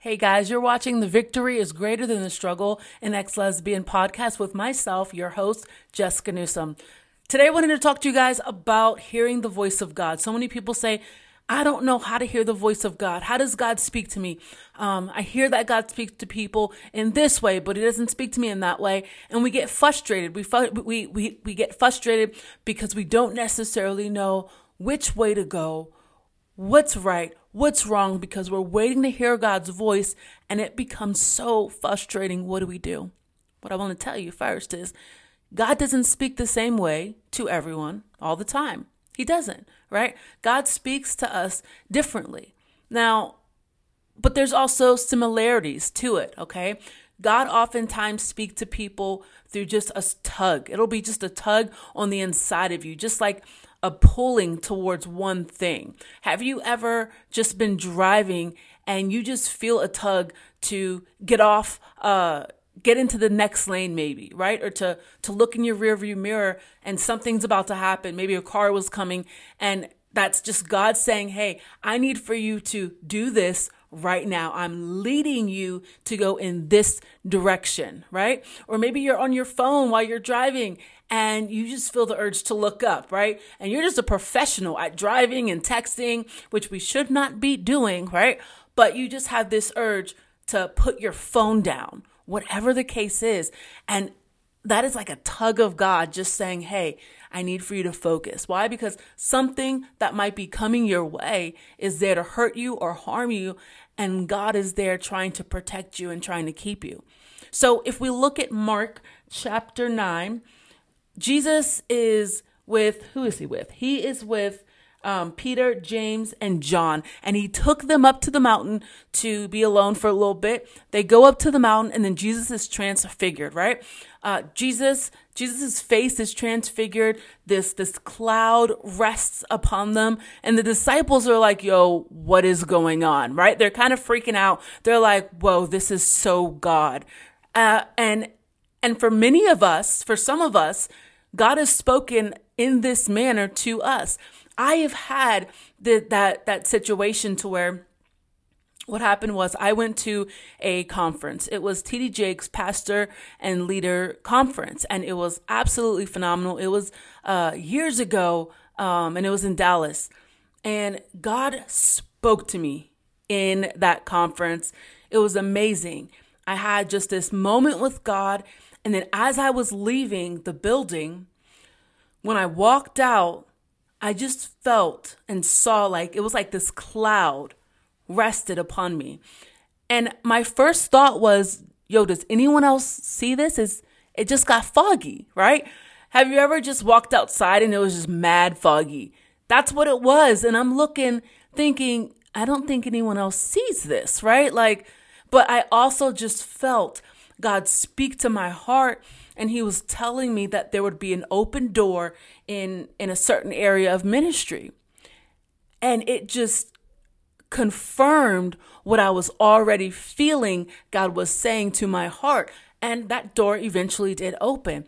Hey guys, you're watching The Victory is Greater Than the Struggle, an ex lesbian podcast with myself, your host, Jessica Newsom. Today I wanted to talk to you guys about hearing the voice of God. So many people say, I don't know how to hear the voice of God. How does God speak to me? Um, I hear that God speaks to people in this way, but He doesn't speak to me in that way, and we get frustrated. We fu- we we we get frustrated because we don't necessarily know which way to go, what's right, what's wrong, because we're waiting to hear God's voice, and it becomes so frustrating. What do we do? What I want to tell you first is God doesn't speak the same way to everyone all the time. He doesn't, right? God speaks to us differently. Now, but there's also similarities to it, okay? God oftentimes speaks to people through just a tug. It'll be just a tug on the inside of you, just like a pulling towards one thing. Have you ever just been driving and you just feel a tug to get off, uh, get into the next lane maybe, right? Or to, to look in your rearview mirror and something's about to happen. Maybe a car was coming and that's just God saying, Hey, I need for you to do this right now. I'm leading you to go in this direction, right? Or maybe you're on your phone while you're driving and you just feel the urge to look up, right? And you're just a professional at driving and texting, which we should not be doing, right? But you just have this urge to put your phone down, whatever the case is. And that is like a tug of God just saying, Hey, I need for you to focus. Why? Because something that might be coming your way is there to hurt you or harm you. And God is there trying to protect you and trying to keep you. So if we look at Mark chapter 9, Jesus is with, who is he with? He is with um, Peter, James, and John, and he took them up to the mountain to be alone for a little bit. They go up to the mountain, and then Jesus is transfigured, right? Uh, Jesus, Jesus's face is transfigured. This this cloud rests upon them, and the disciples are like, "Yo, what is going on?" Right? They're kind of freaking out. They're like, "Whoa, this is so God," uh, and and for many of us, for some of us, God has spoken in this manner to us. I have had the, that that situation to where what happened was I went to a conference. It was TD Jakes Pastor and Leader Conference, and it was absolutely phenomenal. It was uh, years ago, um, and it was in Dallas. And God spoke to me in that conference. It was amazing. I had just this moment with God. And then as I was leaving the building, when I walked out, I just felt and saw like it was like this cloud rested upon me. And my first thought was, yo, does anyone else see this? Is it just got foggy, right? Have you ever just walked outside and it was just mad foggy? That's what it was. And I'm looking, thinking, I don't think anyone else sees this, right? Like, but I also just felt God speak to my heart and he was telling me that there would be an open door in in a certain area of ministry. And it just confirmed what I was already feeling God was saying to my heart. And that door eventually did open.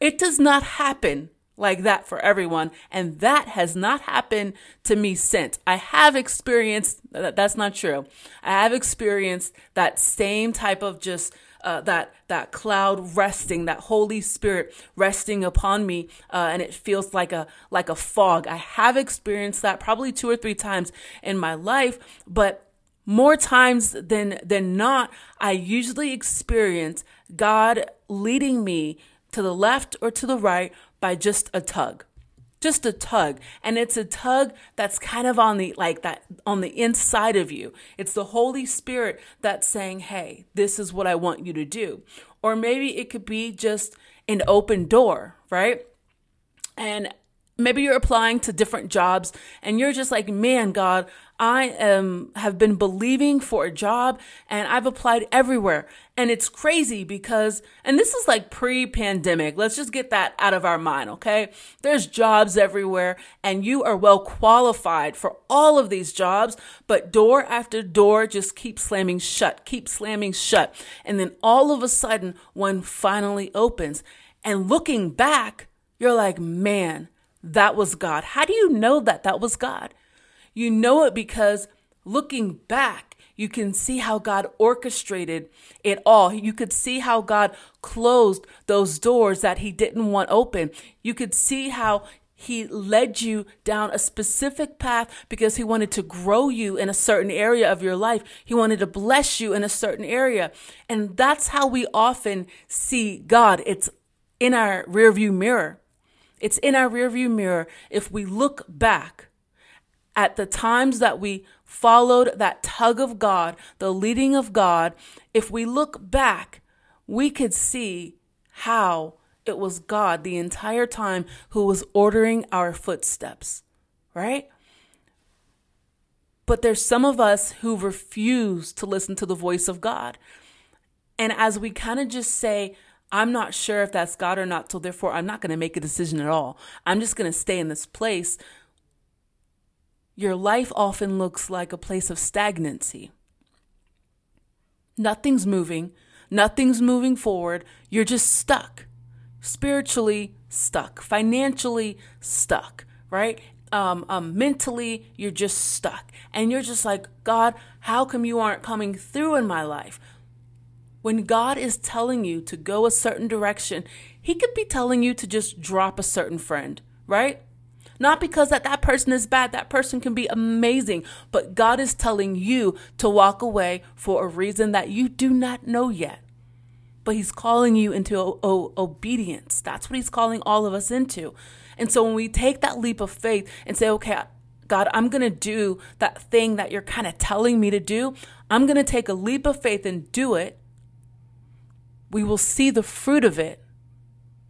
It does not happen like that for everyone. And that has not happened to me since. I have experienced that that's not true. I have experienced that same type of just uh, that that cloud resting, that Holy Spirit resting upon me, uh, and it feels like a like a fog. I have experienced that probably two or three times in my life, but more times than than not, I usually experience God leading me to the left or to the right by just a tug just a tug and it's a tug that's kind of on the like that on the inside of you. It's the holy spirit that's saying hey this is what i want you to do. Or maybe it could be just an open door right? And maybe you're applying to different jobs and you're just like man god I am have been believing for a job and I've applied everywhere. And it's crazy because and this is like pre-pandemic. Let's just get that out of our mind, okay? There's jobs everywhere and you are well qualified for all of these jobs, but door after door just keeps slamming shut, keep slamming shut. And then all of a sudden one finally opens. And looking back, you're like, "Man, that was God." How do you know that that was God? You know it because looking back, You can see how God orchestrated it all. You could see how God closed those doors that He didn't want open. You could see how he led you down a specific path because he wanted to grow you in a certain area of your life. He wanted to bless you in a certain area. And that's how we often see God. It's in our rearview mirror. It's in our rearview mirror. If we look back at the times that we followed that tug of God, the leading of God, if we look back, we could see how it was God the entire time who was ordering our footsteps, right? But there's some of us who refuse to listen to the voice of God. And as we kind of just say, I'm not sure if that's God or not, so therefore I'm not going to make a decision at all. I'm just going to stay in this place. Your life often looks like a place of stagnancy. Nothing's moving, nothing's moving forward. You're just stuck spiritually stuck, financially stuck, right? Um, um, mentally, you're just stuck. And you're just like, God, how come you aren't coming through in my life? When God is telling you to go a certain direction, He could be telling you to just drop a certain friend, right? Not because that that person is bad, that person can be amazing, but God is telling you to walk away for a reason that you do not know yet but he's calling you into o- o- obedience. That's what he's calling all of us into. And so when we take that leap of faith and say, okay, God, I'm going to do that thing that you're kind of telling me to do, I'm going to take a leap of faith and do it, we will see the fruit of it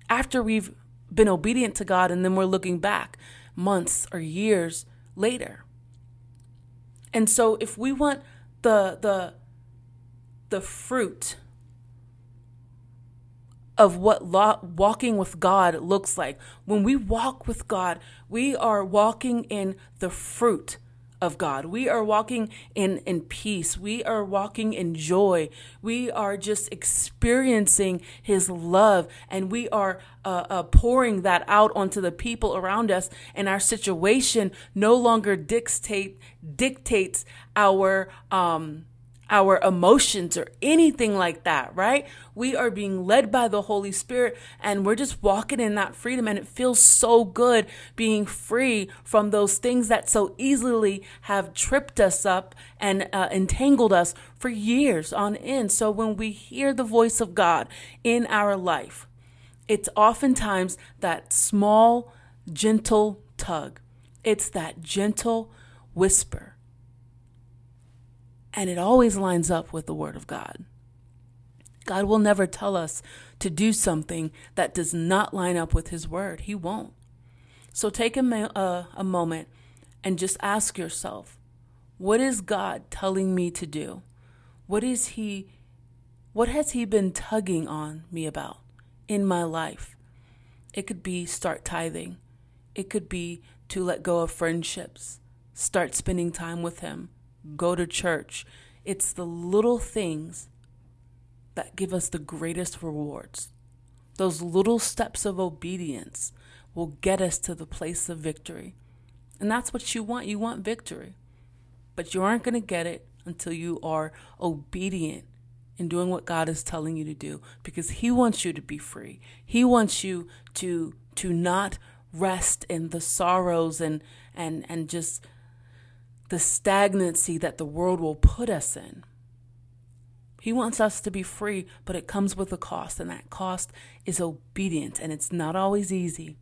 after we've been obedient to God and then we're looking back months or years later. And so if we want the the the fruit of what walking with God looks like. When we walk with God, we are walking in the fruit of God. We are walking in, in peace. We are walking in joy. We are just experiencing His love and we are uh, uh, pouring that out onto the people around us. And our situation no longer dictate, dictates our, um, our emotions or anything like that, right? We are being led by the Holy Spirit and we're just walking in that freedom. And it feels so good being free from those things that so easily have tripped us up and uh, entangled us for years on end. So when we hear the voice of God in our life, it's oftentimes that small, gentle tug. It's that gentle whisper and it always lines up with the Word of God. God will never tell us to do something that does not line up with His Word. He won't. So take a, a, uh, a moment and just ask yourself what is God telling me to do? What is He, what has He been tugging on me about in my life? It could be start tithing, it could be to let go of friendships, start spending time with Him go to church. It's the little things that give us the greatest rewards. Those little steps of obedience will get us to the place of victory. And that's what you want. You want victory. But you aren't going to get it until you are obedient in doing what God is telling you to do because he wants you to be free. He wants you to to not rest in the sorrows and and and just the stagnancy that the world will put us in. He wants us to be free, but it comes with a cost, and that cost is obedience. And it's not always easy,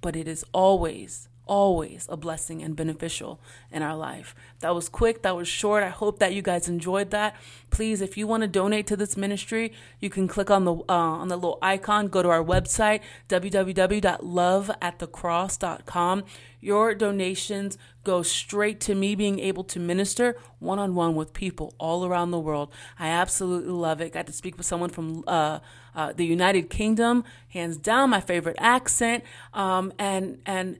but it is always always a blessing and beneficial in our life. That was quick, that was short. I hope that you guys enjoyed that. Please, if you want to donate to this ministry, you can click on the uh, on the little icon, go to our website www.loveatthecross.com. Your donations go straight to me being able to minister one on one with people all around the world. I absolutely love it. Got to speak with someone from uh, uh, the United Kingdom, hands down my favorite accent, um, and and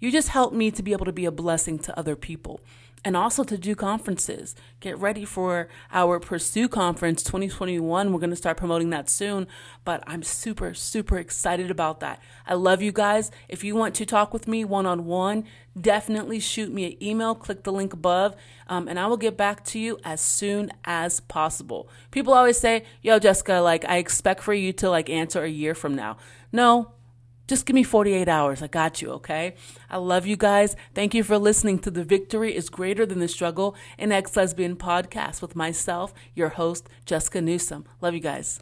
you just help me to be able to be a blessing to other people. and also to do conferences. Get ready for our Pursue Conference 2021. We're going to start promoting that soon, but I'm super, super excited about that. I love you guys. If you want to talk with me one on one, definitely shoot me an email. Click the link above, um, and I will get back to you as soon as possible. People always say, Yo, Jessica, like, I expect for you to like answer a year from now. No, just give me 48 hours. I got you, okay? I love you guys. Thank you for listening to The Victory is Greater Than the Struggle, an ex lesbian podcast with myself, your host, Jessica Newsom. Love you guys.